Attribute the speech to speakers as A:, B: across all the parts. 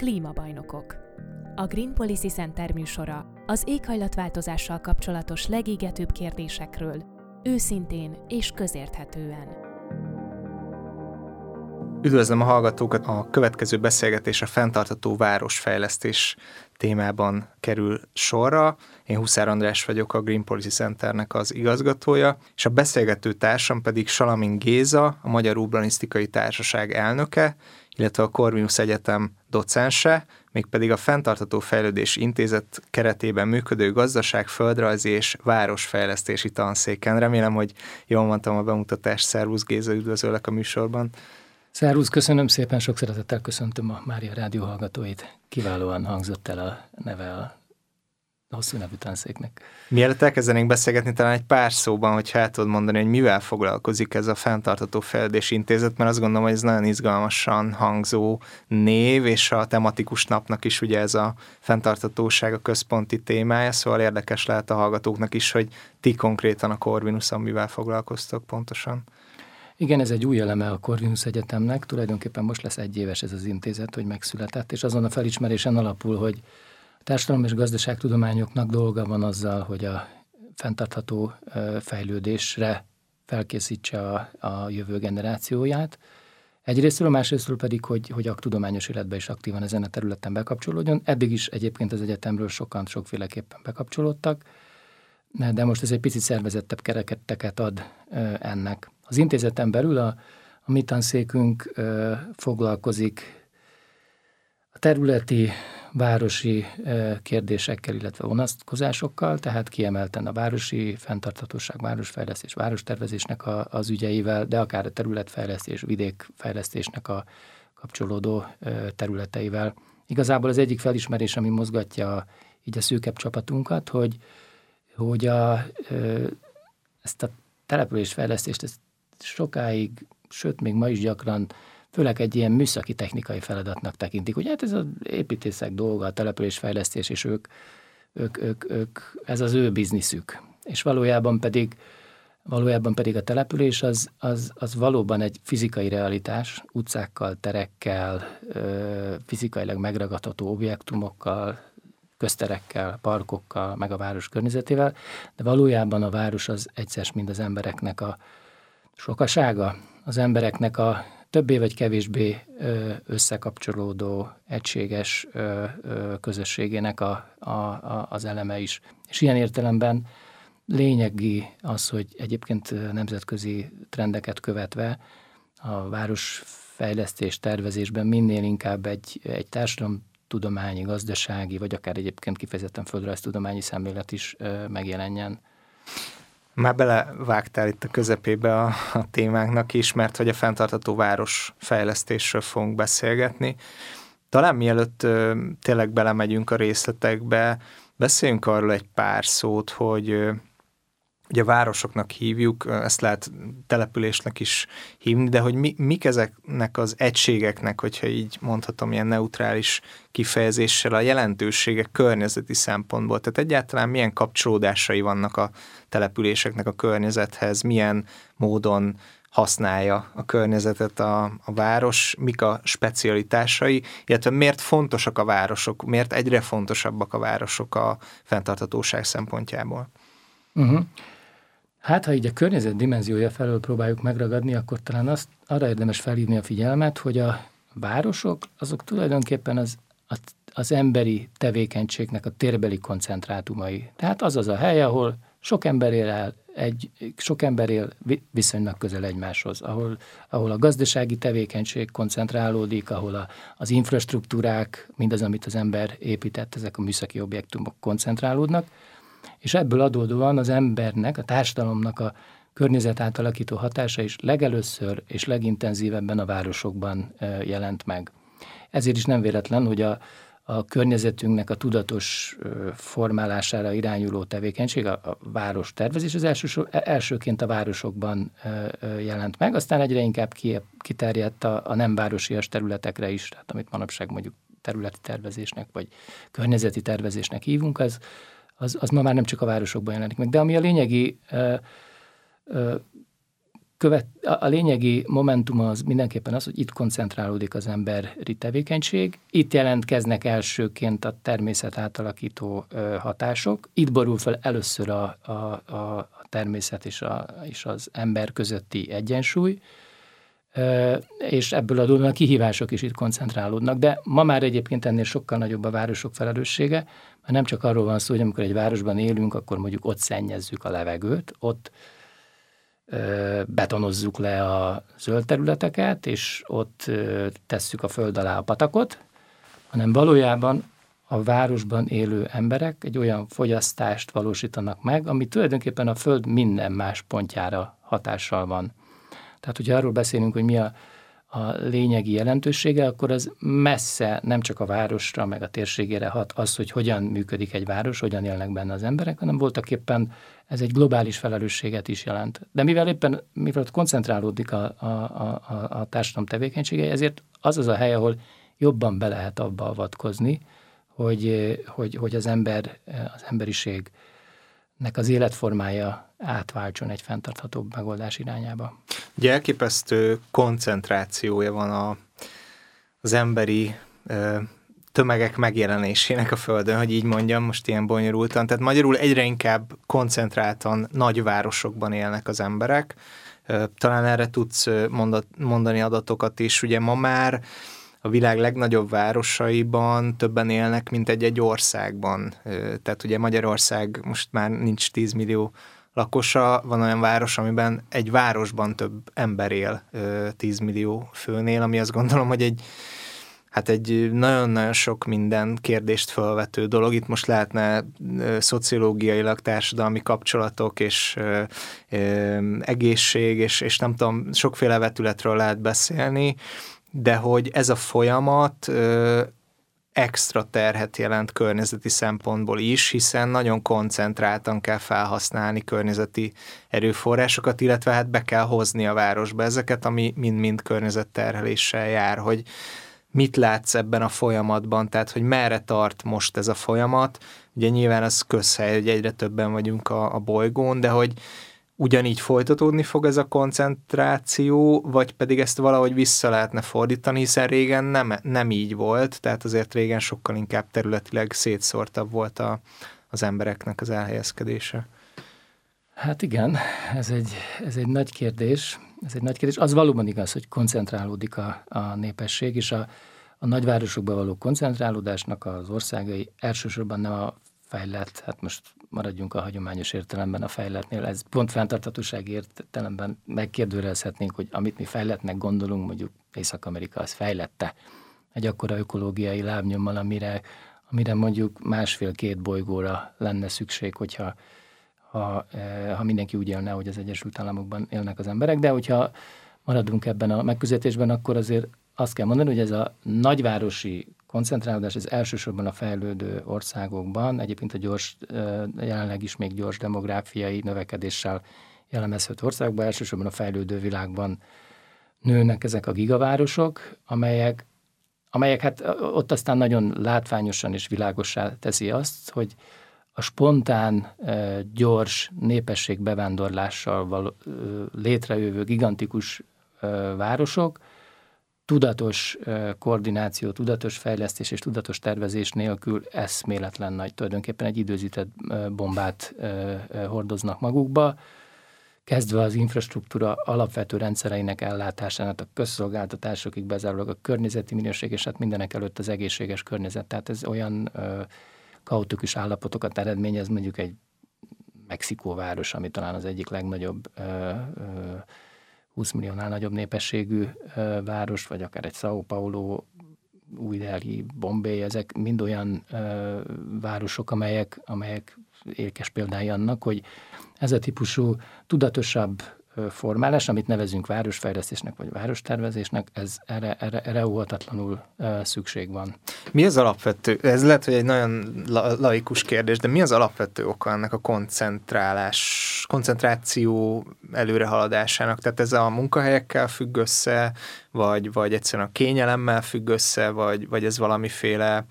A: Klímabajnokok. A Green Policy Center műsora az éghajlatváltozással kapcsolatos legégetőbb kérdésekről, őszintén és közérthetően.
B: Üdvözlöm a hallgatókat! A következő beszélgetés a fenntartató városfejlesztés témában kerül sorra. Én Huszár András vagyok, a Green Policy Centernek az igazgatója, és a beszélgető társam pedig Salamin Géza, a Magyar Urbanisztikai Társaság elnöke, illetve a Corvinus Egyetem docense, mégpedig a Fentartató Fejlődés Intézet keretében működő gazdaság, földrajzi és városfejlesztési tanszéken. Remélem, hogy jól mondtam a bemutatást. Szervusz Géza, üdvözöllek a műsorban.
C: Szervusz, köszönöm szépen, sok szeretettel köszöntöm a Mária Rádió hallgatóit. Kiválóan hangzott el a neve a hosszú nevű tanszéknek.
B: Mielőtt elkezdenénk beszélgetni, talán egy pár szóban, hogy el tudod mondani, hogy mivel foglalkozik ez a fenntartató fejlődés intézet, mert azt gondolom, hogy ez nagyon izgalmasan hangzó név, és a tematikus napnak is ugye ez a fenntartatóság a központi témája, szóval érdekes lehet a hallgatóknak is, hogy ti konkrétan a Corvinuson mivel foglalkoztok pontosan.
C: Igen, ez egy új eleme a Corvinus Egyetemnek, tulajdonképpen most lesz egy éves ez az intézet, hogy megszületett, és azon a felismerésen alapul, hogy a társadalom és gazdaságtudományoknak dolga van azzal, hogy a fenntartható fejlődésre felkészítse a, a jövő generációját. Egyrésztről, másrésztről pedig, hogy, hogy a tudományos életbe is aktívan ezen a területen bekapcsolódjon. Eddig is egyébként az egyetemről sokan sokféleképpen bekapcsolódtak, de most ez egy picit szervezettebb kereketteket ad ennek. Az intézeten belül a, a mi tanszékünk ö, foglalkozik a területi, városi ö, kérdésekkel, illetve vonatkozásokkal, tehát kiemelten a városi fenntarthatóság, városfejlesztés, várostervezésnek a, az ügyeivel, de akár a területfejlesztés, vidékfejlesztésnek a kapcsolódó ö, területeivel. Igazából az egyik felismerés, ami mozgatja így a szűkebb csapatunkat, hogy, hogy a, ö, ezt a településfejlesztést ezt sokáig, sőt még ma is gyakran főleg egy ilyen műszaki technikai feladatnak tekintik. Ugye hát ez az építészek dolga, a településfejlesztés, és ők, ők, ők, ők, ez az ő bizniszük. És valójában pedig Valójában pedig a település az, az, az valóban egy fizikai realitás, utcákkal, terekkel, fizikailag megragadható objektumokkal, közterekkel, parkokkal, meg a város környezetével, de valójában a város az egyszer mind az embereknek a, sokasága az embereknek a többé vagy kevésbé összekapcsolódó, egységes közösségének a, a, a, az eleme is. És ilyen értelemben lényegi az, hogy egyébként nemzetközi trendeket követve a városfejlesztés tervezésben minél inkább egy, egy társadalom tudományi, gazdasági, vagy akár egyébként kifejezetten földrajztudományi szemlélet is megjelenjen.
B: Már belevágtál itt a közepébe a, a témánknak is, mert hogy a fenntartató város fejlesztésről fogunk beszélgetni. Talán mielőtt ö, tényleg belemegyünk a részletekbe, beszéljünk arról egy pár szót, hogy ugye városoknak hívjuk, ezt lehet településnek is hívni, de hogy mi, mik ezeknek az egységeknek, hogyha így mondhatom ilyen neutrális kifejezéssel a jelentőségek környezeti szempontból. Tehát egyáltalán milyen kapcsolódásai vannak a településeknek a környezethez, milyen módon használja a környezetet a, a város, mik a specialitásai, illetve miért fontosak a városok, miért egyre fontosabbak a városok a fenntartatóság szempontjából.
C: Uh-huh. Hát, ha így a környezet dimenziója felől próbáljuk megragadni, akkor talán azt, arra érdemes felhívni a figyelmet, hogy a városok azok tulajdonképpen az, az, az emberi tevékenységnek a térbeli koncentrátumai. Tehát az az a hely, ahol sok ember él el, egy, sok ember él viszonylag közel egymáshoz, ahol, ahol a gazdasági tevékenység koncentrálódik, ahol a, az infrastruktúrák, mindaz, amit az ember épített, ezek a műszaki objektumok koncentrálódnak, és ebből adódóan az embernek, a társadalomnak a környezet átalakító hatása is legelőször és legintenzívebben a városokban jelent meg. Ezért is nem véletlen, hogy a, a környezetünknek a tudatos formálására irányuló tevékenység, a, a város tervezés az első, elsőként a városokban jelent meg, aztán egyre inkább kiterjedt a, a nem városias területekre is, tehát amit manapság mondjuk területi tervezésnek vagy környezeti tervezésnek hívunk, az, az, az ma már nem csak a városokban jelenik meg. De ami a lényegi követ, a, lényegi momentum az mindenképpen az, hogy itt koncentrálódik az emberi tevékenység, itt jelentkeznek elsőként a természet átalakító ö, hatások, itt borul fel először a, a, a, természet és, a, és az ember közötti egyensúly, és ebből adódóan a kihívások is itt koncentrálódnak, de ma már egyébként ennél sokkal nagyobb a városok felelőssége, mert nem csak arról van szó, hogy amikor egy városban élünk, akkor mondjuk ott szennyezzük a levegőt, ott betonozzuk le a zöld területeket, és ott tesszük a föld alá a patakot, hanem valójában a városban élő emberek egy olyan fogyasztást valósítanak meg, ami tulajdonképpen a föld minden más pontjára hatással van. Tehát, hogyha arról beszélünk, hogy mi a a lényegi jelentősége, akkor az messze nem csak a városra, meg a térségére hat az, hogy hogyan működik egy város, hogyan élnek benne az emberek, hanem voltak éppen ez egy globális felelősséget is jelent. De mivel éppen, mivel ott koncentrálódik a, a, a, a társadalom tevékenysége, ezért az az a hely, ahol jobban be lehet abba avatkozni, hogy, hogy, hogy az ember, az emberiség nek az életformája átváltson egy fenntarthatóbb megoldás irányába.
B: Ugye elképesztő koncentrációja van a, az emberi tömegek megjelenésének a Földön, hogy így mondjam, most ilyen bonyolultan. Tehát magyarul egyre inkább koncentráltan nagyvárosokban élnek az emberek. Talán erre tudsz mondani adatokat is. Ugye ma már a világ legnagyobb városaiban többen élnek, mint egy-egy országban. Tehát ugye Magyarország most már nincs 10 millió lakosa, van olyan város, amiben egy városban több ember él 10 millió főnél, ami azt gondolom, hogy egy hát egy nagyon-nagyon sok minden kérdést felvető dolog. Itt most lehetne szociológiailag társadalmi kapcsolatok és ö, egészség, és, és nem tudom, sokféle vetületről lehet beszélni, de hogy ez a folyamat ö, extra terhet jelent környezeti szempontból is, hiszen nagyon koncentráltan kell felhasználni környezeti erőforrásokat, illetve hát be kell hozni a városba ezeket, ami mind-mind környezetterheléssel jár, hogy mit látsz ebben a folyamatban, tehát hogy merre tart most ez a folyamat. Ugye nyilván az közhely, hogy egyre többen vagyunk a, a bolygón, de hogy ugyanígy folytatódni fog ez a koncentráció, vagy pedig ezt valahogy vissza lehetne fordítani, hiszen régen nem, nem így volt, tehát azért régen sokkal inkább területileg szétszórtabb volt a, az embereknek az elhelyezkedése.
C: Hát igen, ez egy, ez egy nagy kérdés. Ez egy nagy kérdés. Az valóban igaz, hogy koncentrálódik a, a népesség, és a, a nagyvárosokban való koncentrálódásnak az országai elsősorban nem a fejlett, hát most maradjunk a hagyományos értelemben a fejletnél, ez pont fenntartatósági értelemben megkérdőrezhetnénk, hogy amit mi fejletnek gondolunk, mondjuk Észak-Amerika az fejlette egy akkora ökológiai lábnyommal, amire, amire mondjuk másfél-két bolygóra lenne szükség, hogyha ha, eh, ha mindenki úgy élne, hogy az Egyesült Államokban élnek az emberek, de hogyha maradunk ebben a megközelítésben, akkor azért azt kell mondani, hogy ez a nagyvárosi koncentrálódás ez elsősorban a fejlődő országokban, egyébként a gyors, jelenleg is még gyors demográfiai növekedéssel jellemezhető országban, elsősorban a fejlődő világban nőnek ezek a gigavárosok, amelyek, amelyek hát ott aztán nagyon látványosan és világossá teszi azt, hogy a spontán, gyors népességbevándorlással létrejövő gigantikus városok tudatos koordináció, tudatos fejlesztés és tudatos tervezés nélkül eszméletlen nagy, tulajdonképpen egy időzített bombát hordoznak magukba, kezdve az infrastruktúra alapvető rendszereinek ellátásánát, a közszolgáltatásokig bezárólag a környezeti minőség, és hát mindenek előtt az egészséges környezet. Tehát ez olyan kaotikus állapotokat eredményez, mondjuk egy Mexikóváros, ami talán az egyik legnagyobb ö, ö, 20 milliónál nagyobb népességű város, vagy akár egy São Paulo, új Delhi, Bombay, ezek mind olyan városok, amelyek, amelyek ékes példái annak, hogy ez a típusú tudatosabb formálás, amit nevezünk városfejlesztésnek vagy várostervezésnek, ez erre, erre, erre óhatatlanul szükség van.
B: Mi az alapvető, ez lehet, hogy egy nagyon laikus kérdés, de mi az alapvető oka ennek a koncentrálás, koncentráció előrehaladásának? Tehát ez a munkahelyekkel függ össze, vagy, vagy egyszerűen a kényelemmel függ össze, vagy, vagy ez valamiféle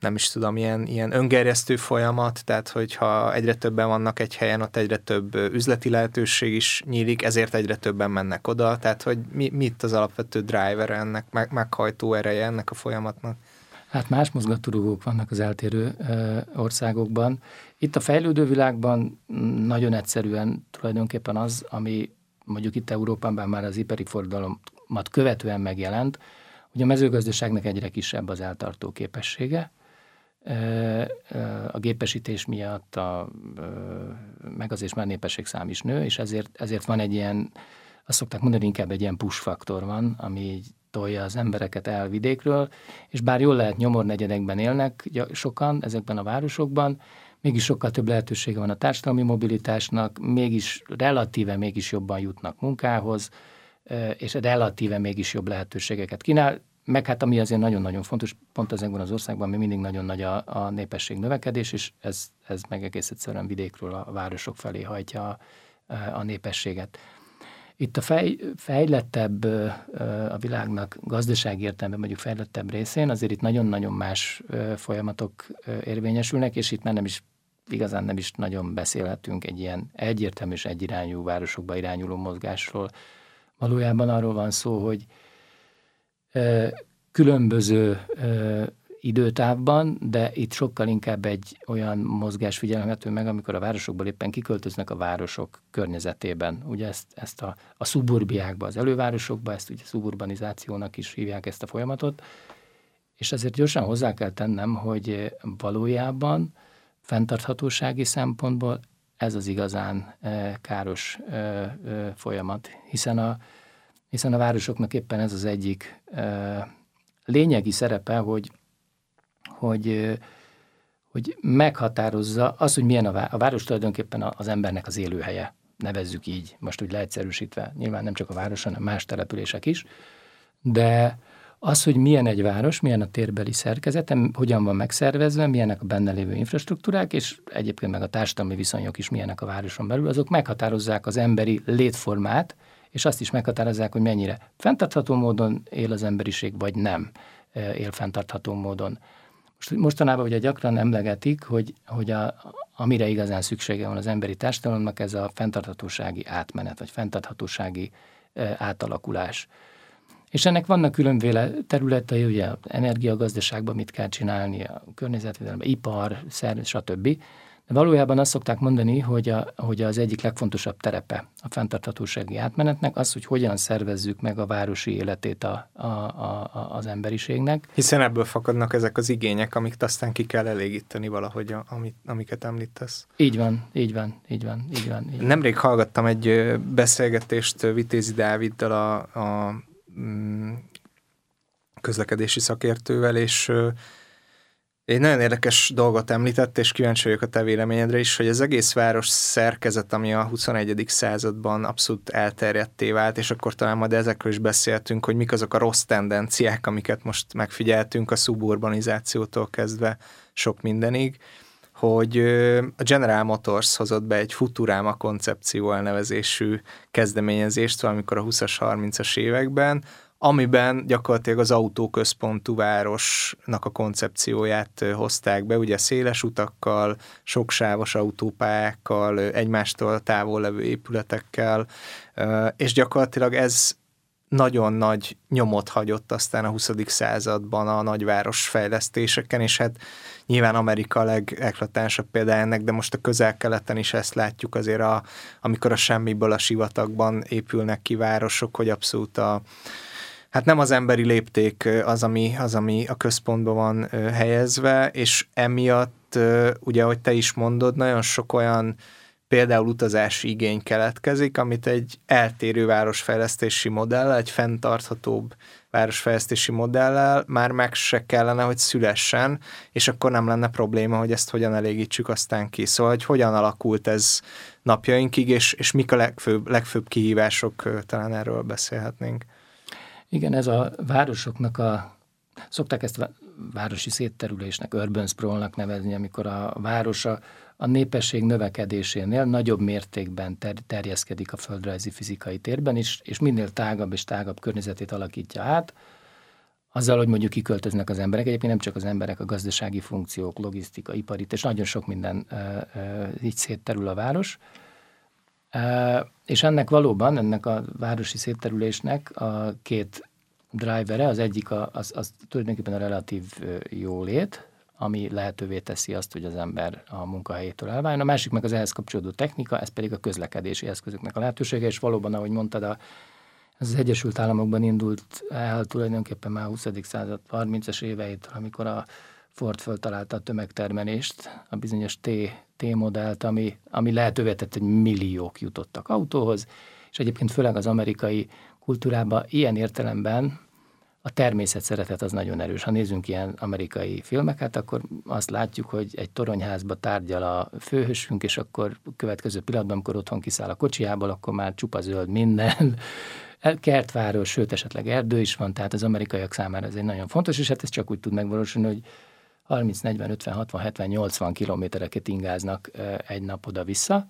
B: nem is tudom, ilyen, ilyen öngerjesztő folyamat, tehát hogyha egyre többen vannak egy helyen, ott egyre több üzleti lehetőség is nyílik, ezért egyre többen mennek oda, tehát hogy mi, mit az alapvető driver ennek, meg, meghajtó ereje ennek a folyamatnak?
C: Hát más mozgatórugók vannak az eltérő ö, országokban. Itt a fejlődő világban nagyon egyszerűen tulajdonképpen az, ami mondjuk itt Európában már az ipari fordalomat követően megjelent, hogy a mezőgazdaságnak egyre kisebb az eltartó képessége, a gépesítés miatt a meg azért már népesség szám is nő, és ezért, ezért van egy ilyen, azt szokták mondani, inkább egy ilyen push faktor van, ami így tolja az embereket el vidékről, és bár jól lehet nyomornegyedekben élnek sokan ezekben a városokban, mégis sokkal több lehetősége van a társadalmi mobilitásnak, mégis relatíve mégis jobban jutnak munkához, és relatíve mégis jobb lehetőségeket kínál. Meg hát ami azért nagyon-nagyon fontos, pont ezekben az országban mi mindig nagyon nagy a, a népesség növekedés, és ez, ez meg egész egyszerűen vidékről a városok felé hajtja a, a népességet. Itt a fej, fejlettebb a világnak gazdasági értelemben mondjuk fejlettebb részén, azért itt nagyon-nagyon más folyamatok érvényesülnek, és itt már nem is igazán nem is nagyon beszélhetünk egy ilyen egyértelmű és egyirányú városokba irányuló mozgásról. Valójában arról van szó, hogy különböző időtávban, de itt sokkal inkább egy olyan mozgás figyelhető meg, amikor a városokból éppen kiköltöznek a városok környezetében. Ugye ezt, ezt a, a szuburbiákba, az elővárosokba, ezt ugye szuburbanizációnak is hívják ezt a folyamatot, és azért gyorsan hozzá kell tennem, hogy valójában fenntarthatósági szempontból ez az igazán káros folyamat, hiszen a, hiszen a városoknak éppen ez az egyik lényegi szerepe, hogy hogy, hogy meghatározza az, hogy milyen a, vá- a város tulajdonképpen az embernek az élőhelye, nevezzük így, most úgy leegyszerűsítve, nyilván nem csak a város, hanem más települések is, de az, hogy milyen egy város, milyen a térbeli szerkezete, hogyan van megszervezve, milyenek a benne lévő infrastruktúrák, és egyébként meg a társadalmi viszonyok is milyenek a városon belül, azok meghatározzák az emberi létformát, és azt is meghatározzák, hogy mennyire fenntartható módon él az emberiség, vagy nem él fenntartható módon. Most, mostanában ugye gyakran emlegetik, hogy, hogy a, amire igazán szüksége van az emberi társadalomnak, ez a fenntarthatósági átmenet, vagy fenntarthatósági átalakulás. És ennek vannak különféle területei, ugye energiagazdaságban mit kell csinálni, a környezetvédelemben, ipar, szer, stb. De valójában azt szokták mondani, hogy, a, hogy az egyik legfontosabb terepe a fenntarthatósági átmenetnek az, hogy hogyan szervezzük meg a városi életét a, a, a, az emberiségnek.
B: Hiszen ebből fakadnak ezek az igények, amiket aztán ki kell elégíteni valahogy, amit, amiket említesz.
C: Így van, így van, így van, így van. Így van.
B: Nemrég hallgattam egy beszélgetést Vitézi Dáviddal a, a mm, közlekedési szakértővel, és egy nagyon érdekes dolgot említett, és kíváncsi vagyok a te véleményedre is, hogy az egész város szerkezet, ami a 21. században abszolút elterjedté vált, és akkor talán majd ezekről is beszéltünk, hogy mik azok a rossz tendenciák, amiket most megfigyeltünk a suburbanizációtól kezdve sok mindenig, hogy a General Motors hozott be egy Futurama koncepció elnevezésű kezdeményezést valamikor a 20-as, 30-as években, amiben gyakorlatilag az autóközpontú városnak a koncepcióját hozták be, ugye széles utakkal, soksávos autópályákkal, egymástól távol levő épületekkel, és gyakorlatilag ez nagyon nagy nyomot hagyott aztán a 20. században a nagyváros fejlesztéseken, és hát nyilván Amerika a legeklatánsabb példa ennek, de most a közel-keleten is ezt látjuk azért, a, amikor a semmiből a sivatagban épülnek ki városok, hogy abszolút a, hát nem az emberi lépték az, ami, az, ami a központban van helyezve, és emiatt, ugye, ahogy te is mondod, nagyon sok olyan például utazási igény keletkezik, amit egy eltérő városfejlesztési modell, egy fenntarthatóbb városfejlesztési modellel már meg se kellene, hogy szülessen, és akkor nem lenne probléma, hogy ezt hogyan elégítsük aztán ki. Szóval, hogy hogyan alakult ez napjainkig, és, és mik a legfőbb, legfőbb kihívások, talán erről beszélhetnénk.
C: Igen, ez a városoknak a, szokták ezt városi szétterülésnek, urban sprawl-nak nevezni, amikor a város a, népesség növekedésénél nagyobb mértékben ter, terjeszkedik a földrajzi fizikai térben, és, és minél tágabb és tágabb környezetét alakítja át, azzal, hogy mondjuk kiköltöznek az emberek, egyébként nem csak az emberek, a gazdasági funkciók, logisztika, ipari, és nagyon sok minden így szétterül a város. És ennek valóban, ennek a városi szétterülésnek a két drivere, az egyik a, az, az tulajdonképpen a relatív jólét, ami lehetővé teszi azt, hogy az ember a munkahelyétől elváljon. A másik meg az ehhez kapcsolódó technika, ez pedig a közlekedési eszközöknek a lehetősége, és valóban, ahogy mondtad, a, ez az Egyesült Államokban indult el tulajdonképpen már 20. század 30-as éveit, amikor a Ford föltalálta a tömegtermelést, a bizonyos T, T-modellt, ami, ami lehetővé tett, hogy milliók jutottak autóhoz, és egyébként főleg az amerikai kultúrában ilyen értelemben a természet szeretet az nagyon erős. Ha nézzünk ilyen amerikai filmeket, akkor azt látjuk, hogy egy toronyházba tárgyal a főhősünk, és akkor következő pillanatban, amikor otthon kiszáll a kocsiából, akkor már csupa zöld minden, kertváros, sőt esetleg erdő is van, tehát az amerikaiak számára ez egy nagyon fontos, és hát ez csak úgy tud megvalósulni, hogy 30, 40, 50, 60, 70, 80 kilométereket ingáznak egy nap oda-vissza,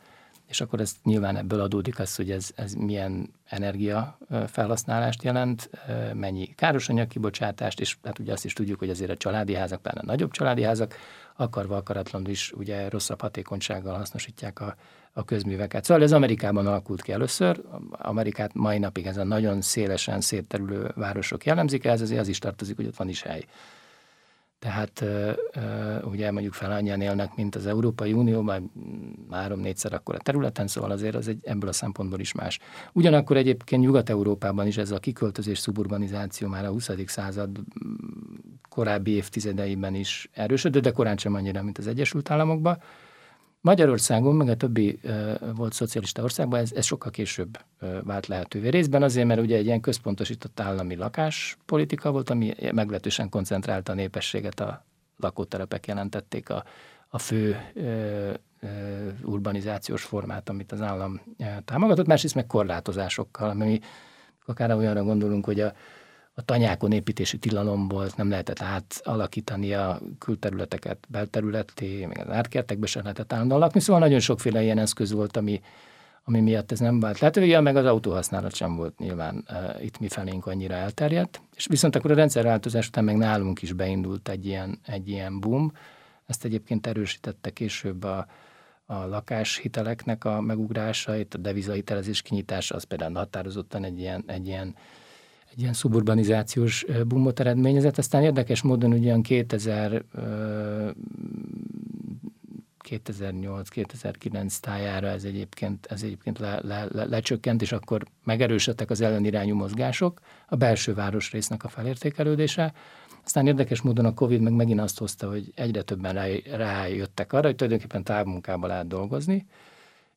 C: és akkor ez nyilván ebből adódik az, hogy ez, ez milyen energia felhasználást jelent, mennyi károsanyag kibocsátást, és hát ugye azt is tudjuk, hogy azért a családi házak, pláne nagyobb családi házak, akarva akaratlanul is ugye rosszabb hatékonysággal hasznosítják a, a közműveket. Szóval ez Amerikában alakult ki először, Amerikát mai napig ez a nagyon szélesen szétterülő városok jellemzik, ez azért az is tartozik, hogy ott van is hely. Tehát ugye mondjuk fel annyian élnek, mint az Európai Unióban, három-négyszer akkor a területen, szóval azért az egy, ebből a szempontból is más. Ugyanakkor egyébként Nyugat-Európában is ez a kiköltözés, szuburbanizáció már a 20. század korábbi évtizedeiben is erősödött, de korán sem annyira, mint az Egyesült Államokban. Magyarországon, meg a többi volt szocialista országban ez, ez sokkal később vált lehetővé. Részben azért, mert ugye egy ilyen központosított állami lakáspolitika volt, ami meglehetősen koncentrálta a népességet, a lakótelepek jelentették a, a fő urbanizációs formát, amit az állam támogatott, másrészt meg korlátozásokkal, ami akár olyanra gondolunk, hogy a, a tanyákon építési tilalom volt, nem lehetett átalakítani a külterületeket belterületé, még az árkertekbe sem lehetett állandóan lakni, szóval nagyon sokféle ilyen eszköz volt, ami, ami miatt ez nem vált lehetővé, meg az autóhasználat sem volt nyilván uh, itt mi felénk annyira elterjedt. És viszont akkor a rendszerváltozás után meg nálunk is beindult egy ilyen, egy ilyen boom. Ezt egyébként erősítette később a, a lakáshiteleknek a megugrása, itt a devizahitelezés kinyitása, az például határozottan egy ilyen, egy ilyen egy ilyen szuburbanizációs boomot eredményezett. Aztán érdekes módon ugyan 2000 2008-2009 tájára ez egyébként, ez egyébként le, le, le, lecsökkent, és akkor megerősödtek az ellenirányú mozgások, a belső városrésznek a felértékelődése. Aztán érdekes módon a Covid meg megint azt hozta, hogy egyre többen rá, rájöttek arra, hogy tulajdonképpen távmunkában lehet dolgozni,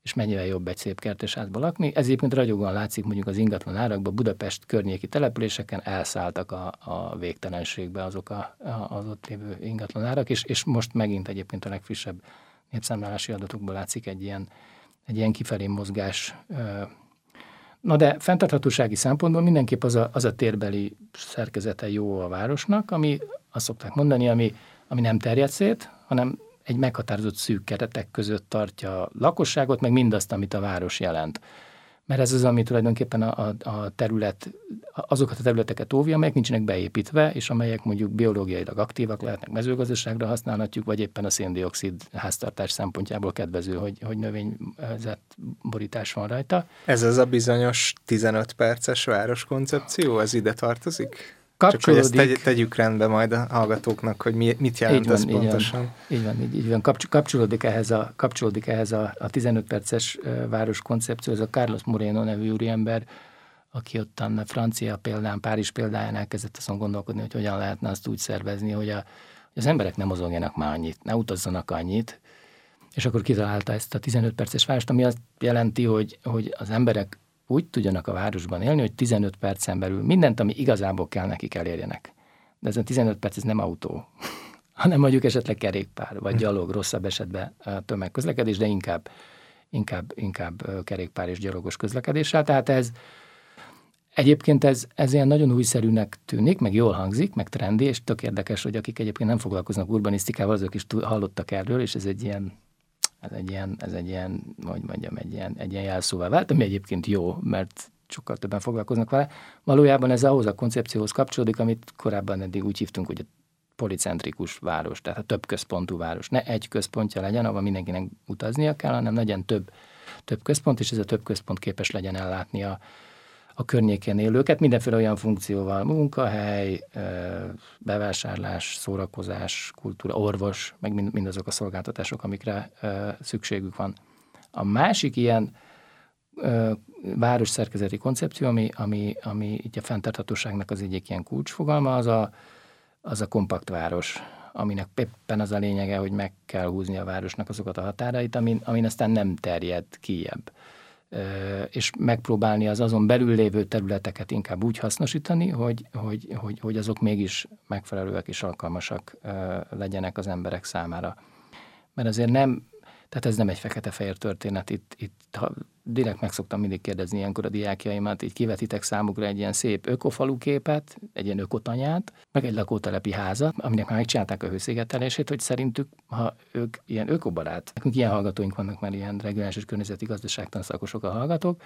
C: és mennyivel jobb egy szép kertesházban lakni. Ez egyébként ragyogóan látszik mondjuk az ingatlan árakban, Budapest környéki településeken elszálltak a, a végtelenségbe azok a, a, az ott lévő ingatlan árak, és, és most megint egyébként a legfrissebb népszámlálási adatokból látszik egy ilyen, egy ilyen kifelé mozgás. Na de fenntarthatósági szempontból mindenképp az a, az a térbeli szerkezete jó a városnak, ami azt szokták mondani, ami, ami nem terjed szét, hanem egy meghatározott szűk keretek között tartja a lakosságot, meg mindazt, amit a város jelent. Mert ez az, ami tulajdonképpen a, a, a terület, azokat a területeket óvja, amelyek nincsenek beépítve, és amelyek mondjuk biológiailag aktívak lehetnek, mezőgazdaságra használhatjuk, vagy éppen a széndiokszid háztartás szempontjából kedvező, hogy, hogy növényzett borítás van rajta.
B: Ez az a bizonyos 15 perces városkoncepció, ez ide tartozik?
C: Kapcsolódik.
B: Csak hogy ezt tegyük rendbe majd a hallgatóknak, hogy mi, mit jelent van, ez így pontosan.
C: Van, így van, így, így van. Kapcsolódik ehhez a, kapcsolódik ehhez a, a 15 perces város koncepció, ez a Carlos Moreno nevű úriember, aki ottan francia példán, Párizs példáján elkezdett azon gondolkodni, hogy hogyan lehetne azt úgy szervezni, hogy, a, hogy az emberek nem mozogjanak már annyit, ne utazzanak annyit, és akkor kitalálta ezt a 15 perces várost, ami azt jelenti, hogy, hogy az emberek úgy tudjanak a városban élni, hogy 15 percen belül mindent, ami igazából kell nekik elérjenek. De ez a 15 perc ez nem autó, hanem mondjuk esetleg kerékpár, vagy hm. gyalog, rosszabb esetben tömegközlekedés, de inkább, inkább, inkább kerékpár és gyalogos közlekedéssel. Tehát ez, Egyébként ez, ez ilyen nagyon újszerűnek tűnik, meg jól hangzik, meg trendi, és tök érdekes, hogy akik egyébként nem foglalkoznak urbanisztikával, azok is hallottak erről, és ez egy ilyen ez egy ilyen, ez egy ilyen, hogy mondjam, egy ilyen, egy ilyen jelszóvá vált, ami egyébként jó, mert sokkal többen foglalkoznak vele. Valójában ez ahhoz a koncepcióhoz kapcsolódik, amit korábban eddig úgy hívtunk, hogy a policentrikus város, tehát a több központú város. Ne egy központja legyen, ahol mindenkinek utaznia kell, hanem legyen több, több központ, és ez a több központ képes legyen ellátni a, a környéken élőket, mindenféle olyan funkcióval, munkahely, bevásárlás, szórakozás, kultúra, orvos, meg mind, mindazok a szolgáltatások, amikre szükségük van. A másik ilyen város szerkezeti koncepció, ami, ami, ami így a fenntarthatóságnak az egyik ilyen kulcsfogalma, az a, az a kompakt város, aminek éppen az a lényege, hogy meg kell húzni a városnak azokat a határait, amin, amin aztán nem terjed kijebb és megpróbálni az azon belül lévő területeket inkább úgy hasznosítani, hogy, hogy, hogy, hogy azok mégis megfelelőek és alkalmasak legyenek az emberek számára. Mert azért nem, tehát ez nem egy fekete-fehér történet. Itt, itt ha direkt meg szoktam mindig kérdezni ilyenkor a diákjaimat, így kivetitek számukra egy ilyen szép ökofalu képet, egy ilyen ökotanyát, meg egy lakótelepi házat, aminek már megcsinálták a hőszigetelését, hogy szerintük, ha ők ilyen ökobarát, nekünk ilyen hallgatóink vannak, mert ilyen regionális és környezeti gazdaságtan szakosok a hallgatók,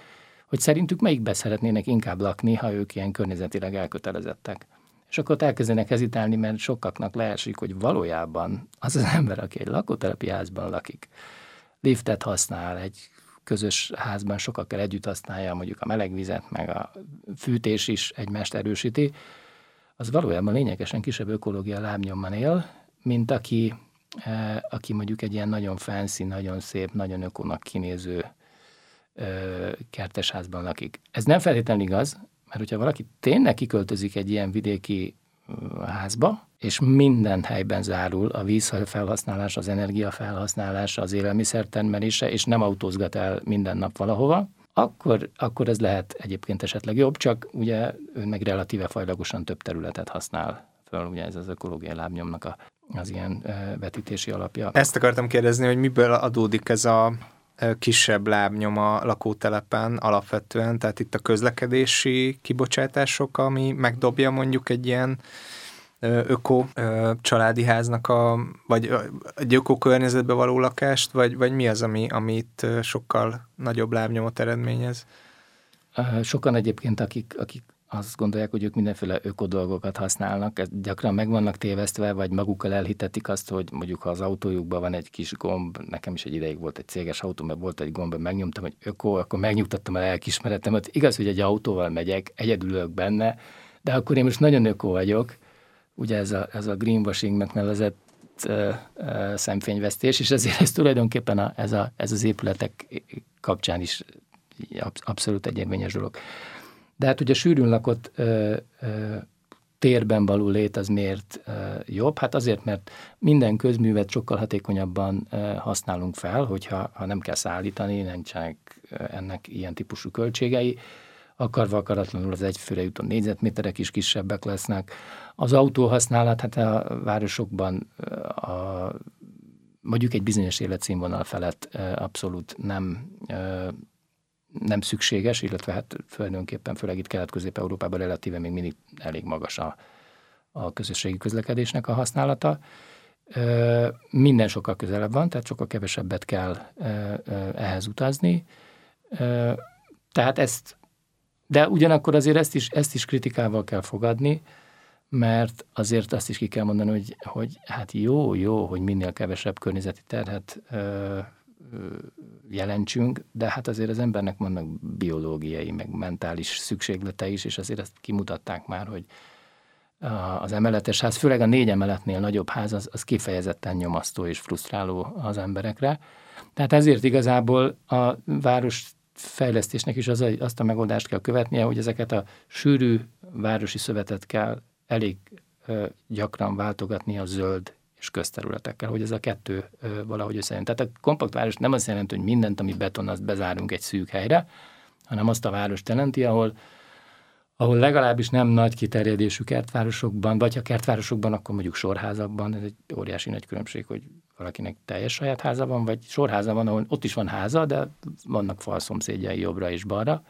C: hogy szerintük melyikbe szeretnének inkább lakni, ha ők ilyen környezetileg elkötelezettek. És akkor ott elkezdenek hezitálni, mert sokaknak leesik, hogy valójában az az ember, aki egy lakótelepi házban lakik, liftet használ, egy közös házban sokakkal együtt használja mondjuk a melegvizet, meg a fűtés is egymást erősíti, az valójában lényegesen kisebb ökológia lábnyomban él, mint aki, eh, aki mondjuk egy ilyen nagyon fancy, nagyon szép, nagyon ökonak kinéző eh, kertesházban lakik. Ez nem feltétlenül igaz, mert hogyha valaki tényleg kiköltözik egy ilyen vidéki házba, és minden helyben zárul a víz felhasználás, az energia felhasználása, az élelmiszer termelése, és nem autózgat el minden nap valahova, akkor, akkor ez lehet egyébként esetleg jobb, csak ugye ő meg relatíve fajlagosan több területet használ föl, ugye ez az ökológiai lábnyomnak a, az ilyen vetítési alapja.
B: Ezt akartam kérdezni, hogy miből adódik ez a kisebb lábnyom a lakótelepen alapvetően, tehát itt a közlekedési kibocsátások, ami megdobja mondjuk egy ilyen öko családi háznak a, vagy egy öko környezetbe való lakást, vagy, vagy mi az, ami, amit sokkal nagyobb lábnyomot eredményez?
C: Sokan egyébként, akik, akik azt gondolják, hogy ők mindenféle ökodolgokat használnak, gyakran meg vannak tévesztve, vagy magukkal elhitetik azt, hogy mondjuk ha az autójukban van egy kis gomb, nekem is egy ideig volt egy céges autó, mert volt egy gomb, megnyomtam, hogy öko, akkor megnyugtattam a lelkismeretemet. Igaz, hogy egy autóval megyek, egyedülök benne, de akkor én most nagyon öko vagyok, ugye ez a, ez a greenwashingnek nevezett szemfényvesztés, és ezért ez tulajdonképpen a, ez, a, ez az épületek kapcsán is abszolút egy érvényes dolog. De hát ugye sűrűn lakott ö, ö, térben való lét az miért ö, jobb? Hát azért, mert minden közművet sokkal hatékonyabban ö, használunk fel, hogyha ha nem kell szállítani, nincsenek ennek ilyen típusú költségei, akarva akaratlanul az egyfőre jutó négyzetméterek is kisebbek lesznek. Az autóhasználat, hát a városokban a, mondjuk egy bizonyos életszínvonal felett abszolút nem nem szükséges, illetve hát tulajdonképpen főleg itt Kelet-Közép-Európában relatíve még mindig elég magas a, a közösségi közlekedésnek a használata. Minden sokkal közelebb van, tehát sokkal kevesebbet kell ehhez utazni. Tehát ezt, de ugyanakkor azért ezt is, ezt is kritikával kell fogadni, mert azért azt is ki kell mondani, hogy, hogy hát jó, jó, hogy minél kevesebb környezeti terhet jelentsünk, de hát azért az embernek vannak biológiai, meg mentális szükséglete is, és azért ezt kimutatták már, hogy az emeletes ház, főleg a négy emeletnél nagyobb ház, az, az kifejezetten nyomasztó és frusztráló az emberekre. Tehát ezért igazából a város fejlesztésnek is az a, azt a megoldást kell követnie, hogy ezeket a sűrű városi szövetet kell elég gyakran váltogatni a zöld és közterületekkel, hogy ez a kettő valahogy összejön. Tehát a kompakt város nem azt jelenti, hogy mindent, ami beton, azt bezárunk egy szűk helyre, hanem azt a várost jelenti, ahol ahol legalábbis nem nagy kiterjedésű kertvárosokban, vagy ha kertvárosokban, akkor mondjuk sorházakban, ez egy óriási nagy különbség, hogy valakinek teljes saját háza van, vagy sorháza van, ahol ott is van háza, de vannak falszomszédjai jobbra és balra.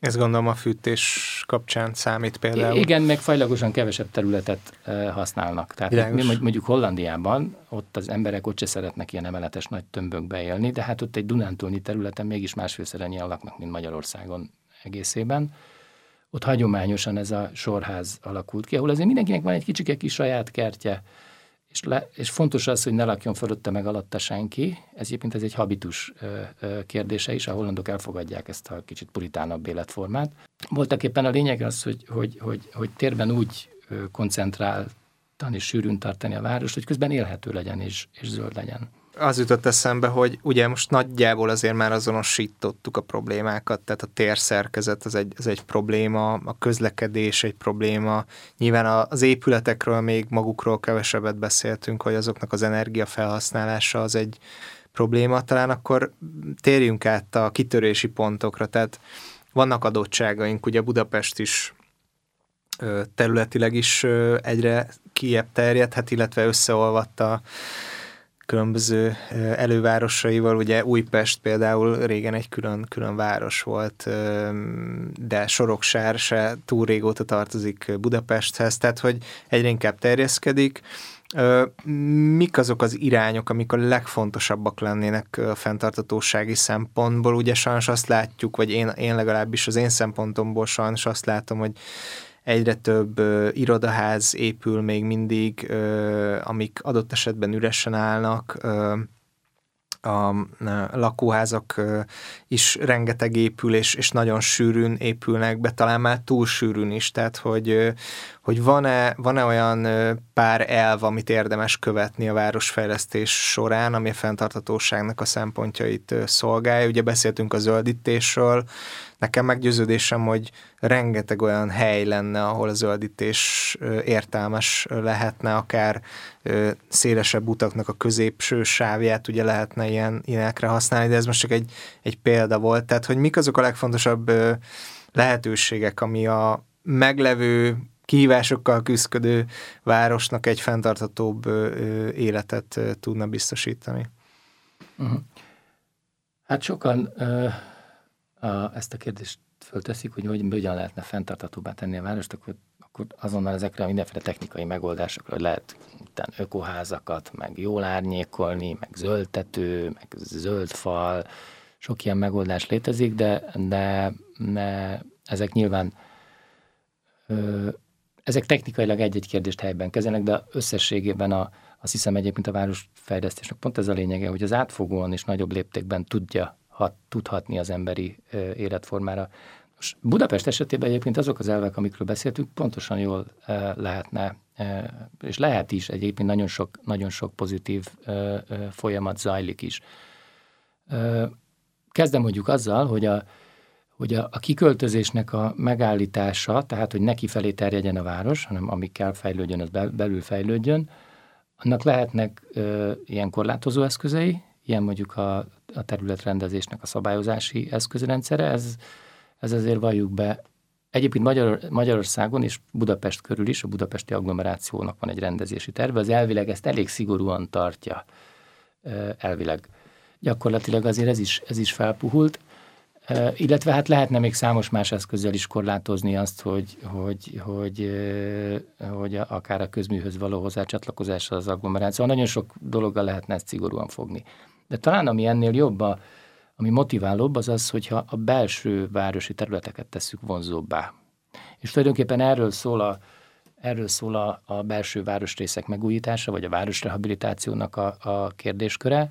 B: Ez gondolom a fűtés kapcsán számít például.
C: Igen, meg fajlagosan kevesebb területet használnak. Tehát Világos. mi mondjuk Hollandiában, ott az emberek ott se szeretnek ilyen emeletes nagy tömbökbe élni, de hát ott egy Dunántúlni területen mégis másfélszer ennyien laknak, mint Magyarországon egészében. Ott hagyományosan ez a sorház alakult ki, ahol azért mindenkinek van egy kicsike kis saját kertje, és, le, és fontos az, hogy ne lakjon fölötte meg alatta senki. Ez egyébként ez egy habitus ö, ö, kérdése is, a hollandok elfogadják ezt a kicsit puritánabb életformát. Voltak éppen a lényeg az, hogy, hogy, hogy, hogy térben úgy koncentráltan és sűrűn tartani a várost, hogy közben élhető legyen és, és zöld legyen
B: az jutott eszembe, hogy ugye most nagyjából azért már azonosítottuk a problémákat, tehát a térszerkezet az egy, az egy probléma, a közlekedés egy probléma, nyilván az épületekről még magukról kevesebbet beszéltünk, hogy azoknak az energiafelhasználása az egy probléma, talán akkor térjünk át a kitörési pontokra, tehát vannak adottságaink, ugye Budapest is területileg is egyre kiebb terjedhet, illetve összeolvatta különböző elővárosaival, ugye Újpest például régen egy külön, külön város volt, de Soroksár se túl régóta tartozik Budapesthez, tehát hogy egyre inkább terjeszkedik. Mik azok az irányok, amik a legfontosabbak lennének a fenntartatósági szempontból? Ugye sajnos azt látjuk, vagy én, én legalábbis az én szempontomból sajnos azt látom, hogy egyre több ö, irodaház épül még mindig, ö, amik adott esetben üresen állnak, ö, a lakóházak is rengeteg épül, és, és nagyon sűrűn épülnek be, talán már túl sűrűn is, tehát hogy, hogy van-e, van-e olyan pár elv, amit érdemes követni a városfejlesztés során, ami a fenntartatóságnak a szempontjait szolgálja. Ugye beszéltünk a zöldítésről, nekem meggyőződésem, hogy rengeteg olyan hely lenne, ahol a zöldítés értelmes lehetne, akár szélesebb utaknak a középső sávját ugye lehetne ilyen, ilyenekre használni, de ez most csak egy, egy példa volt. Tehát, hogy mik azok a legfontosabb lehetőségek, ami a meglevő kihívásokkal küzdködő városnak egy fenntarthatóbb életet tudna biztosítani.
C: Uh-huh. Hát sokan ezt a kérdést fölteszik, hogy, hogy hogyan lehetne fenntarthatóbbá tenni a várost, akkor, akkor azonnal ezekre a mindenféle technikai megoldásokra, hogy lehet után ökoházakat, meg jól árnyékolni, meg zöldtető, meg zöld fal, sok ilyen megoldás létezik, de, de, de ezek nyilván ö, ezek technikailag egy-egy kérdést helyben kezelnek, de összességében a, azt hiszem egyébként a városfejlesztésnek pont ez a lényege, hogy az átfogóan és nagyobb léptékben tudja hat, tudhatni az emberi életformára. Most Budapest esetében egyébként azok az elvek, amikről beszéltünk, pontosan jól lehetne, és lehet is egyébként nagyon sok, nagyon sok pozitív folyamat zajlik is. Kezdem mondjuk azzal, hogy a, hogy a, a kiköltözésnek a megállítása, tehát hogy neki felé terjedjen a város, hanem ami kell fejlődjön, az belül fejlődjön, annak lehetnek ö, ilyen korlátozó eszközei, ilyen mondjuk a, a területrendezésnek a szabályozási eszközrendszere, ez, ez azért valljuk be. Egyébként Magyar, Magyarországon és Budapest körül is, a budapesti agglomerációnak van egy rendezési terve, az elvileg ezt elég szigorúan tartja, elvileg. Gyakorlatilag azért ez is, ez is felpuhult, illetve hát lehetne még számos más eszközzel is korlátozni azt, hogy, hogy, hogy, hogy akár a közműhöz való hozzácsatlakozásra az agglomeráció. Nagyon sok dologgal lehetne ezt szigorúan fogni. De talán ami ennél jobb, a, ami motiválóbb, az az, hogyha a belső városi területeket tesszük vonzóbbá. És tulajdonképpen erről szól a, erről szól a, a belső városrészek megújítása, vagy a városrehabilitációnak a, a kérdésköre,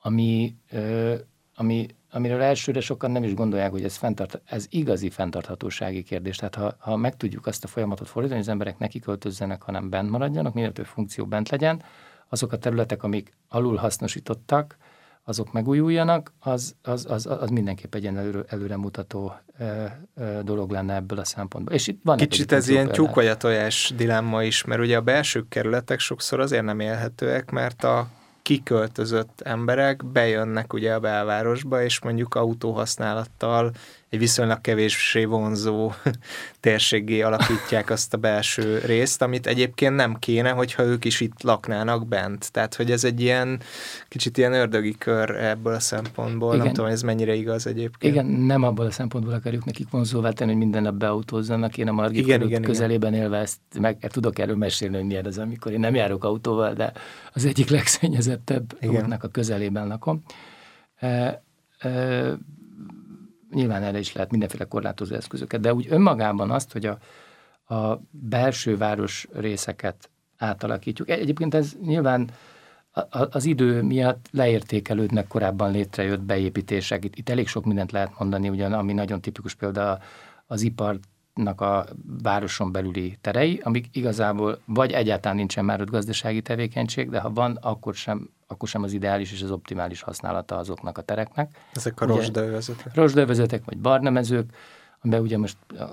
C: ami, ö, ami, amiről elsőre sokan nem is gondolják, hogy ez, fenntart, ez igazi fenntarthatósági kérdés. Tehát ha, ha meg tudjuk azt a folyamatot fordítani, hogy az emberek neki költözzenek, hanem bent maradjanak, minél több funkció bent legyen, azok a területek, amik alul hasznosítottak, azok megújuljanak, az, az, az, az mindenképp egy ilyen előre, előremutató ö, ö, dolog lenne ebből a szempontból. És itt van
B: Kicsit ez ilyen tyúk vagy a tojás dilemma is, mert ugye a belső kerületek sokszor azért nem élhetőek, mert a kiköltözött emberek bejönnek ugye a belvárosba, és mondjuk autóhasználattal egy viszonylag kevéssé vonzó térségé alakítják azt a belső részt, amit egyébként nem kéne, hogyha ők is itt laknának bent. Tehát, hogy ez egy ilyen kicsit ilyen ördögi kör ebből a szempontból. Igen. Nem tudom, ez mennyire igaz egyébként.
C: Igen, nem abból a szempontból akarjuk nekik vonzóvá tenni, hogy minden nap beautózzanak. Én a Margit igen, igen, közelében igen. élve ezt meg tudok erről mesélni, hogy milyen ez, amikor én nem járok autóval, de az egyik legszennyezettebb útnak a közelében lakom. E, e, nyilván erre is lehet mindenféle korlátozó eszközöket, de úgy önmagában azt, hogy a, a belső város részeket átalakítjuk. Egyébként ez nyilván az idő miatt leértékelődnek korábban létrejött beépítések. Itt, itt elég sok mindent lehet mondani, ugyan ami nagyon tipikus példa az iparnak a városon belüli terei, amik igazából vagy egyáltalán nincsen már ott gazdasági tevékenység, de ha van, akkor sem akkor sem az ideális és az optimális használata azoknak a tereknek.
B: Ezek a rozsdövezetek?
C: Rozsdövezetek vagy barnamezők, amiben ugye most a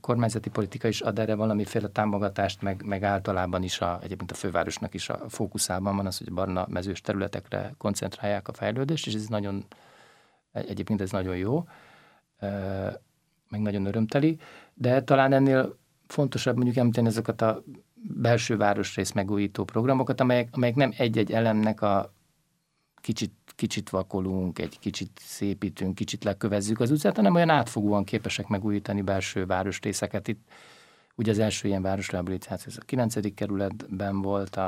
C: kormányzati politika is ad erre valamiféle támogatást, meg, meg általában is a, egyébként a fővárosnak is a fókuszában van az, hogy barna mezős területekre koncentrálják a fejlődést, és ez nagyon, egyébként ez nagyon jó, meg nagyon örömteli, de talán ennél fontosabb mondjuk említeni ezeket a belső városrész megújító programokat, amelyek, amelyek nem egy-egy elemnek a kicsit, kicsit vakolunk, egy kicsit szépítünk, kicsit lekövezzük az utcát, hanem olyan átfogóan képesek megújítani belső városrészeket. Itt ugye az első ilyen városrehabilitáció ez a 9. kerületben volt a,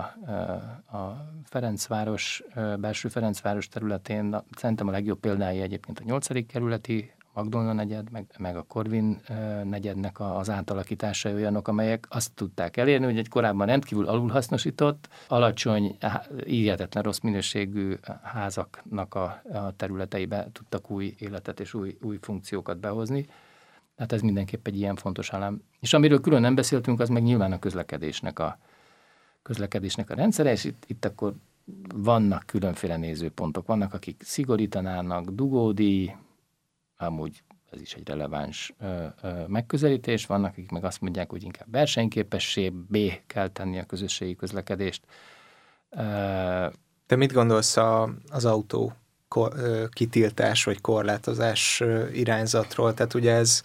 C: a Ferencváros, belső Ferencváros területén, szerintem a legjobb példái egyébként a 8. kerületi Magdolna negyed, meg, meg a Korvin negyednek az átalakításai olyanok, amelyek azt tudták elérni, hogy egy korábban rendkívül alulhasznosított, alacsony, hihetetlen rossz minőségű házaknak a, a területeibe tudtak új életet és új, új funkciókat behozni. Hát ez mindenképp egy ilyen fontos elem. És amiről külön nem beszéltünk, az meg nyilván a közlekedésnek a, közlekedésnek a rendszere, és itt, itt akkor vannak különféle nézőpontok. Vannak, akik szigorítanának, dugódi, amúgy ez is egy releváns ö, ö, megközelítés. Vannak, akik meg azt mondják, hogy inkább versenyképessé, B kell tenni a közösségi közlekedést.
B: Ö, Te mit gondolsz a, az autó kor, ö, kitiltás vagy korlátozás ö, irányzatról? Tehát ugye ez,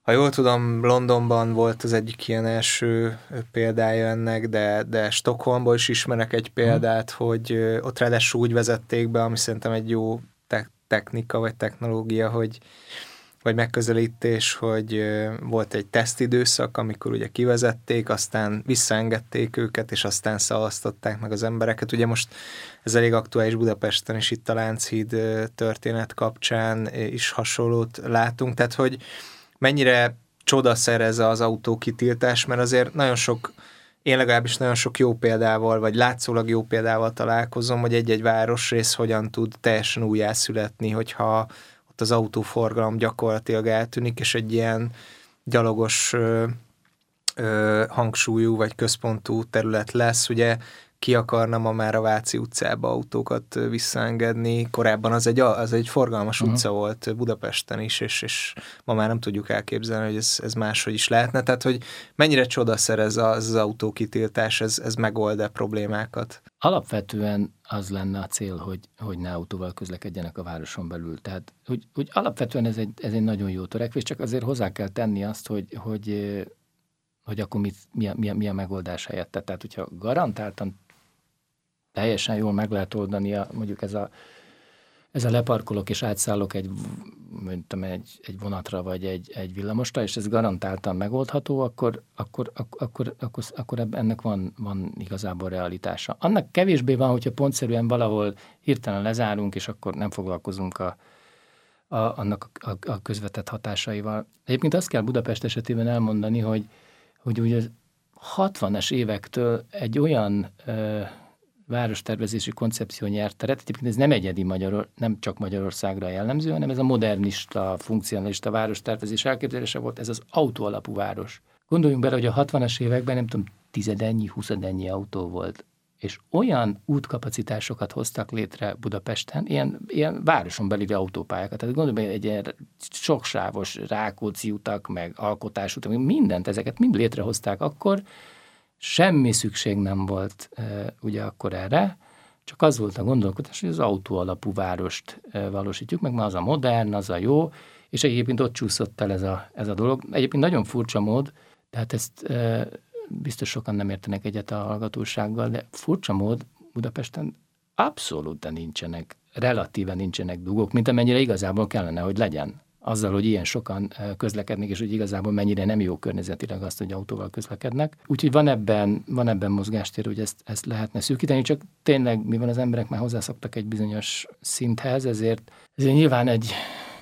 B: ha jól tudom, Londonban volt az egyik ilyen első példája ennek, de, de Stockholmból is ismerek egy példát, hmm. hogy ott ráadásul úgy vezették be, ami szerintem egy jó technika vagy technológia, hogy vagy megközelítés, hogy volt egy tesztidőszak, amikor ugye kivezették, aztán visszaengedték őket, és aztán szavaztatták meg az embereket. Ugye most ez elég aktuális Budapesten is itt a Lánchíd történet kapcsán is hasonlót látunk, tehát hogy mennyire csodaszer ez az autókitiltás, mert azért nagyon sok én legalábbis nagyon sok jó példával, vagy látszólag jó példával találkozom, hogy egy-egy városrész hogyan tud teljesen újjászületni, hogyha ott az autóforgalom gyakorlatilag eltűnik, és egy ilyen gyalogos ö, ö, hangsúlyú vagy központú terület lesz. Ugye ki akarna ma már a Váci utcába autókat visszaengedni. Korábban az egy, az egy forgalmas uh-huh. utca volt Budapesten is, és, és ma már nem tudjuk elképzelni, hogy ez, ez máshogy is lehetne. Tehát, hogy mennyire csodaszer ez az, az autókitiltás, ez, ez megold-e problémákat?
C: Alapvetően az lenne a cél, hogy, hogy ne autóval közlekedjenek a városon belül. Tehát, hogy, hogy alapvetően ez egy, ez egy nagyon jó törekvés, csak azért hozzá kell tenni azt, hogy, hogy hogy akkor mit, mi, a, mi, a, mi a megoldás helyette. Tehát, hogyha garantáltan teljesen jól meg lehet oldani a, mondjuk ez a, ez a leparkolok és átszállok egy, mondtam, egy, egy vonatra vagy egy, egy villamosra, és ez garantáltan megoldható, akkor, akkor, akkor, akkor, akkor, ennek van, van igazából realitása. Annak kevésbé van, hogyha pontszerűen valahol hirtelen lezárunk, és akkor nem foglalkozunk a, a, annak a, a közvetett hatásaival. Egyébként azt kell Budapest esetében elmondani, hogy, hogy ugye 60-es évektől egy olyan ö, várostervezési koncepció nyert teret. Egyébként ez nem egyedi Magyar, nem csak Magyarországra jellemző, hanem ez a modernista, funkcionalista várostervezés elképzelése volt, ez az autó alapú város. Gondoljunk bele, hogy a 60-as években nem tudom, tizedennyi, huszadennyi autó volt, és olyan útkapacitásokat hoztak létre Budapesten, ilyen, ilyen városon belüli autópályákat. Tehát gondolom, egy ilyen soksávos Rákóczi utak, meg alkotásutak, mindent, ezeket mind létrehozták akkor, semmi szükség nem volt ugye akkor erre, Csak az volt a gondolkodás, hogy az autó alapú várost valósítjuk meg, mert az a modern, az a jó, és egyébként ott csúszott el ez a, ez a dolog. Egyébként nagyon furcsa mód, tehát ezt e, biztos sokan nem értenek egyet a hallgatósággal, de furcsa mód Budapesten abszolút nincsenek, relatíven nincsenek dugók, mint amennyire igazából kellene, hogy legyen azzal, hogy ilyen sokan közlekednek, és hogy igazából mennyire nem jó környezetileg azt, hogy autóval közlekednek. Úgyhogy van ebben, van ebben mozgástér, hogy ezt, ezt lehetne szűkíteni, csak tényleg mi van az emberek már hozzászoktak egy bizonyos szinthez, ezért, ezért nyilván egy,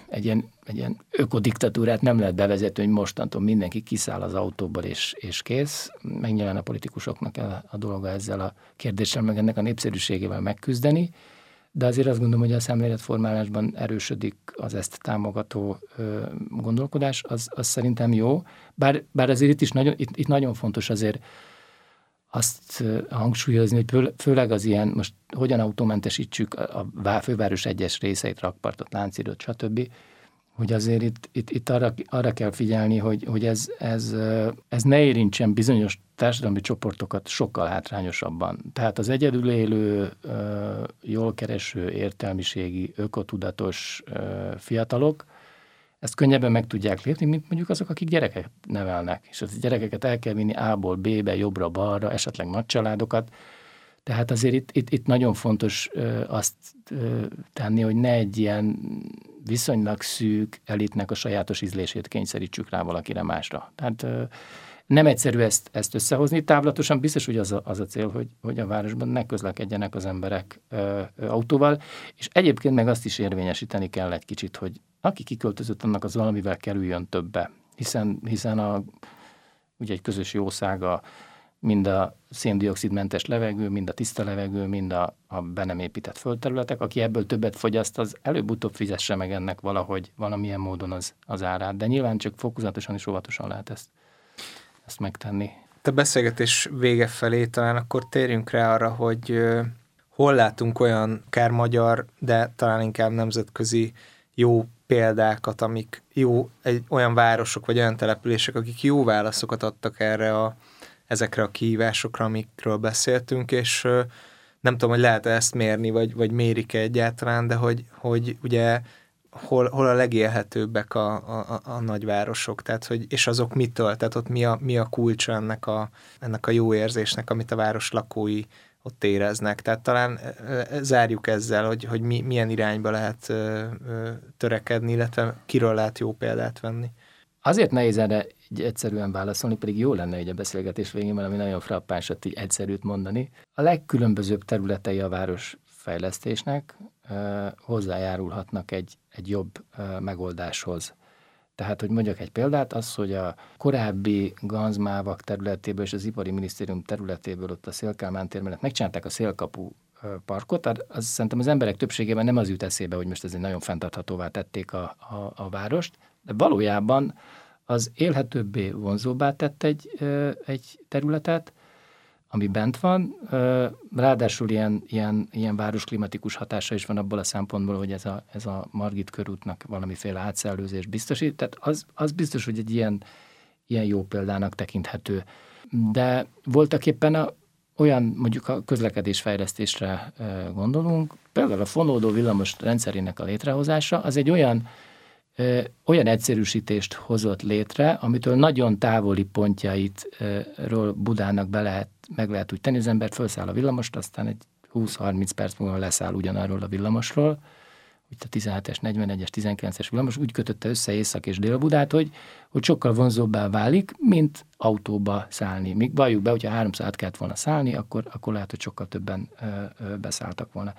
C: egy ilyen, egy ilyen ökodiktatúrát nem lehet bevezetni, hogy mostantól mindenki kiszáll az autóból és, és kész. Meg nyilván a politikusoknak a, a dolga ezzel a kérdéssel, meg ennek a népszerűségével megküzdeni de azért azt gondolom, hogy a szemléletformálásban erősödik az ezt támogató ö, gondolkodás, az, az szerintem jó, bár, bár azért itt is nagyon, itt, itt nagyon fontos azért azt hangsúlyozni, hogy fő, főleg az ilyen, most hogyan autómentesítsük a, a főváros egyes részeit, rakpartot, láncírót, stb., hogy azért itt, itt, itt arra, arra kell figyelni, hogy, hogy ez, ez, ez ne érintsen bizonyos társadalmi csoportokat sokkal hátrányosabban. Tehát az egyedül élő, jól kereső, értelmiségi, ökotudatos fiatalok ezt könnyebben meg tudják lépni, mint mondjuk azok, akik gyereket nevelnek. És az gyerekeket el kell vinni A-ból B-be, jobbra-balra, esetleg nagy családokat. Tehát azért itt, itt, itt nagyon fontos azt tenni, hogy ne egy ilyen viszonylag szűk elitnek a sajátos ízlését kényszerítsük rá valakire másra. Tehát nem egyszerű ezt, ezt összehozni. Távlatosan biztos, hogy az a, az a cél, hogy, hogy a városban ne közlekedjenek az emberek ö, ö, autóval, és egyébként meg azt is érvényesíteni kell egy kicsit, hogy aki kiköltözött, annak az valamivel kerüljön többe. Hiszen, hiszen a, ugye egy közös jószága mind a széndiokszidmentes levegő, mind a tiszta levegő, mind a, a be nem épített földterületek. Aki ebből többet fogyaszt, az előbb-utóbb fizesse meg ennek valahogy, valamilyen módon az, az árát. De nyilván csak fokozatosan és óvatosan lehet ezt, ezt megtenni.
B: A beszélgetés vége felé talán akkor térjünk rá arra, hogy hol látunk olyan kár magyar, de talán inkább nemzetközi jó példákat, amik jó, egy, olyan városok vagy olyan települések, akik jó válaszokat adtak erre a, ezekre a kihívásokra, amikről beszéltünk, és nem tudom, hogy lehet ezt mérni, vagy, vagy mérik-e egyáltalán, de hogy, hogy ugye hol, hol a legélhetőbbek a, a, a nagyvárosok, tehát hogy, és azok mitől, tehát ott mi a, mi a kulcsa ennek a, ennek a jó érzésnek, amit a város lakói ott éreznek. Tehát talán zárjuk ezzel, hogy, hogy mi, milyen irányba lehet törekedni, illetve kiről lehet jó példát venni.
C: Azért nehéz erre így egyszerűen válaszolni, pedig jó lenne egy a beszélgetés végén valami nagyon frappánsat így egyszerűt mondani. A legkülönbözőbb területei a város fejlesztésnek hozzájárulhatnak egy, egy jobb megoldáshoz. Tehát, hogy mondjak egy példát, az, hogy a korábbi Ganzmávak területéből és az Ipari Minisztérium területéből ott a Szélkálmán tér mellett megcsinálták a szélkapu parkot, az, az szerintem az emberek többségében nem az jut eszébe, hogy most ez egy nagyon fenntarthatóvá tették a, a, a várost, de valójában az élhetőbbé, vonzóbbá tett egy, egy területet, ami bent van, ráadásul ilyen, ilyen, ilyen városklimatikus hatása is van abból a szempontból, hogy ez a, ez a Margit körútnak valamiféle átszellőzés biztosít, tehát az, az biztos, hogy egy ilyen, ilyen jó példának tekinthető. De voltak éppen a, olyan mondjuk a közlekedésfejlesztésre gondolunk, például a fonódó villamos rendszerének a létrehozása, az egy olyan olyan egyszerűsítést hozott létre, amitől nagyon távoli pontjaitról Budának be lehet, meg lehet úgy tenni, az ember felszáll a villamost, aztán egy 20-30 perc múlva leszáll ugyanarról a villamosról, úgy a 17-es, 41-es, 19-es villamos úgy kötötte össze Észak és Dél-Budát, hogy, hogy sokkal vonzóbbá válik, mint autóba szállni. Míg valljuk be, hogyha háromszor át kellett volna szállni, akkor, akkor lehet, hogy sokkal többen ö, ö, beszálltak volna.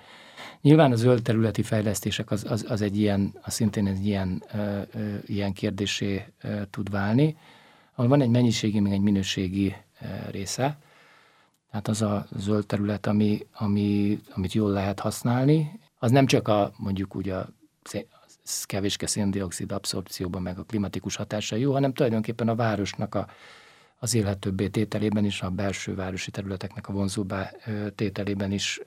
C: Nyilván a zöld területi fejlesztések az, az, az egy ilyen, az szintén egy ilyen, ö, ö, ilyen kérdésé ö, tud válni, ahol van egy mennyiségi, meg egy minőségi ö, része. Tehát az a zöld terület, ami, ami, amit jól lehet használni, az nem csak a mondjuk úgy a kevéske széndiokszid abszorpcióban, meg a klimatikus hatása jó, hanem tulajdonképpen a városnak a, az élhetőbbé tételében is, a belső városi területeknek a vonzóbbá tételében is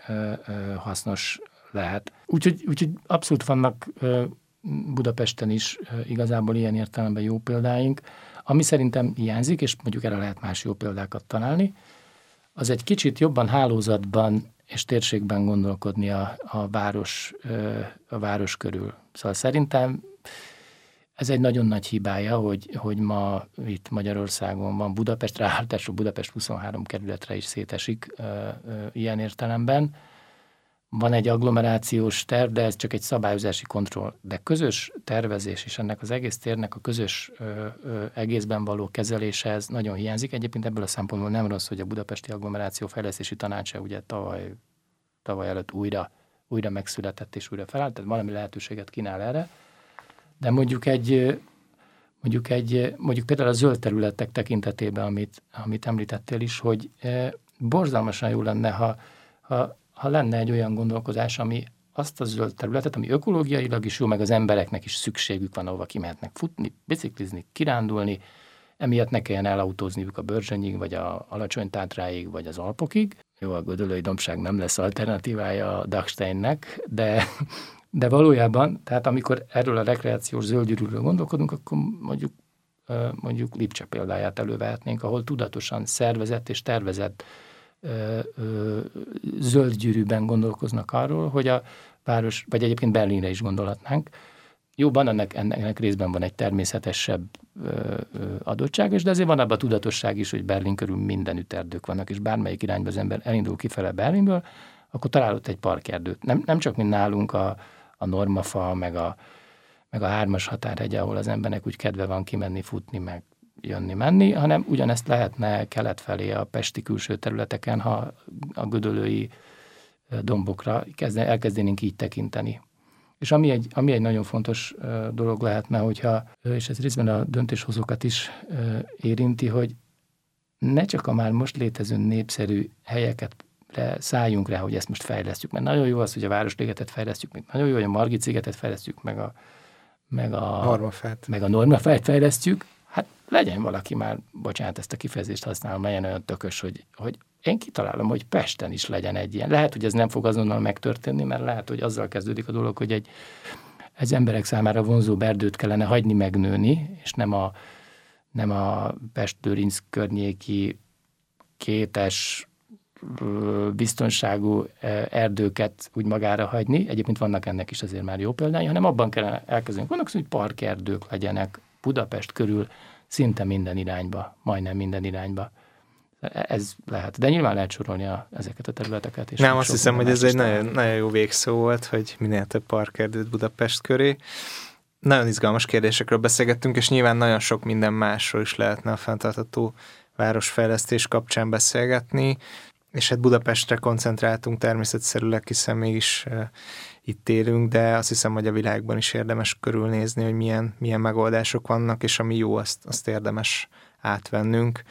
C: hasznos lehet. Úgyhogy, úgyhogy abszolút vannak Budapesten is igazából ilyen értelemben jó példáink. Ami szerintem hiányzik, és mondjuk erre lehet más jó példákat találni, az egy kicsit jobban hálózatban és térségben gondolkodni a, a, város, a város körül. Szóval szerintem ez egy nagyon nagy hibája, hogy, hogy ma itt Magyarországon van Budapest, ráadásul Budapest 23 kerületre is szétesik ö, ö, ilyen értelemben. Van egy agglomerációs terv, de ez csak egy szabályozási kontroll. De közös tervezés és ennek az egész térnek a közös ö, ö, egészben való kezelése, ez nagyon hiányzik. Egyébként ebből a szempontból nem rossz, hogy a Budapesti Agglomeráció Fejlesztési Tanácsa ugye tavaly, tavaly előtt újra, újra megszületett és újra felállt, tehát valami lehetőséget kínál erre de mondjuk egy, mondjuk egy, mondjuk például a zöld területek tekintetében, amit, amit említettél is, hogy borzalmasan jó lenne, ha, ha, ha lenne egy olyan gondolkozás, ami azt a zöld területet, ami ökológiailag is jó, meg az embereknek is szükségük van, ahova kimehetnek futni, biciklizni, kirándulni, emiatt ne kelljen elautózniuk a Börzsönyig, vagy a Alacsony Tátráig, vagy az Alpokig. Jó, a Gödöllői Dombság nem lesz alternatívája a Dachsteinnek, de, de valójában, tehát amikor erről a rekreációs zöldgyűrűről gondolkodunk, akkor mondjuk mondjuk Lipcse példáját elővehetnénk, ahol tudatosan szervezett és tervezett zöldgyűrűben gondolkoznak arról, hogy a város, vagy egyébként Berlinre is gondolhatnánk, Jóban ennek, ennek, részben van egy természetesebb adottság, és de azért van abban a tudatosság is, hogy Berlin körül mindenütt erdők vannak, és bármelyik irányba az ember elindul kifele Berlinből, akkor találott egy parkerdőt. Nem, nem csak mint nálunk a, a normafa, meg a, meg a hármas határhegy, ahol az embernek úgy kedve van kimenni, futni, meg jönni-menni, hanem ugyanezt lehetne kelet felé a pesti külső területeken, ha a gödölői dombokra kezde, elkezdenénk így tekinteni. És ami egy, ami egy nagyon fontos dolog lehetne, hogyha, és ez részben a döntéshozókat is érinti, hogy ne csak a már most létező népszerű helyeket le, szálljunk rá, hogy ezt most fejlesztjük. Mert nagyon jó az, hogy a Városligetet fejlesztjük, meg nagyon jó, hogy a Margit szigetet fejlesztjük, meg a, meg a,
B: Normafelt.
C: meg a Normafelt fejlesztjük. Hát legyen valaki már, bocsánat, ezt a kifejezést használom, legyen olyan tökös, hogy, hogy én kitalálom, hogy Pesten is legyen egy ilyen. Lehet, hogy ez nem fog azonnal megtörténni, mert lehet, hogy azzal kezdődik a dolog, hogy egy, egy emberek számára vonzó erdőt kellene hagyni megnőni, és nem a, nem a pest környéki kétes biztonságú erdőket úgy magára hagyni, egyébként vannak ennek is azért már jó példái, hanem abban kellene elkezdeni Vannak hogy parkerdők legyenek Budapest körül szinte minden irányba, majdnem minden irányba. Ez lehet, de nyilván lehet sorolni a, ezeket a területeket. És
B: Nem, azt hiszem, hogy ez egy nagyon, nagyon jó végszó volt, hogy minél több parkerdőt Budapest köré. Nagyon izgalmas kérdésekről beszélgettünk, és nyilván nagyon sok minden másról is lehetne a fenntartató városfejlesztés kapcsán beszélgetni és hát Budapestre koncentráltunk természetszerűleg, hiszen mégis uh, itt élünk, de azt hiszem, hogy a világban is érdemes körülnézni, hogy milyen, milyen megoldások vannak, és ami jó, azt, azt érdemes átvennünk.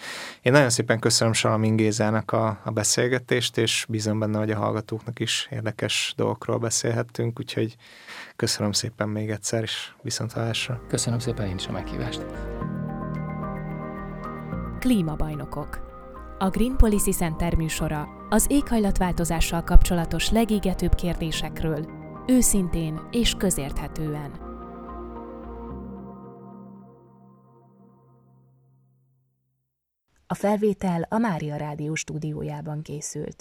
B: Én nagyon szépen köszönöm Salamin Gézának a, a beszélgetést, és bízom benne, hogy a hallgatóknak is érdekes dolgokról beszélhettünk, úgyhogy köszönöm szépen még egyszer, és viszont hallásra.
C: Köszönöm szépen én is a meghívást.
A: Klímabajnokok a Green Policy Center műsora az éghajlatváltozással kapcsolatos legégetőbb kérdésekről, őszintén és közérthetően. A felvétel a Mária Rádió stúdiójában készült.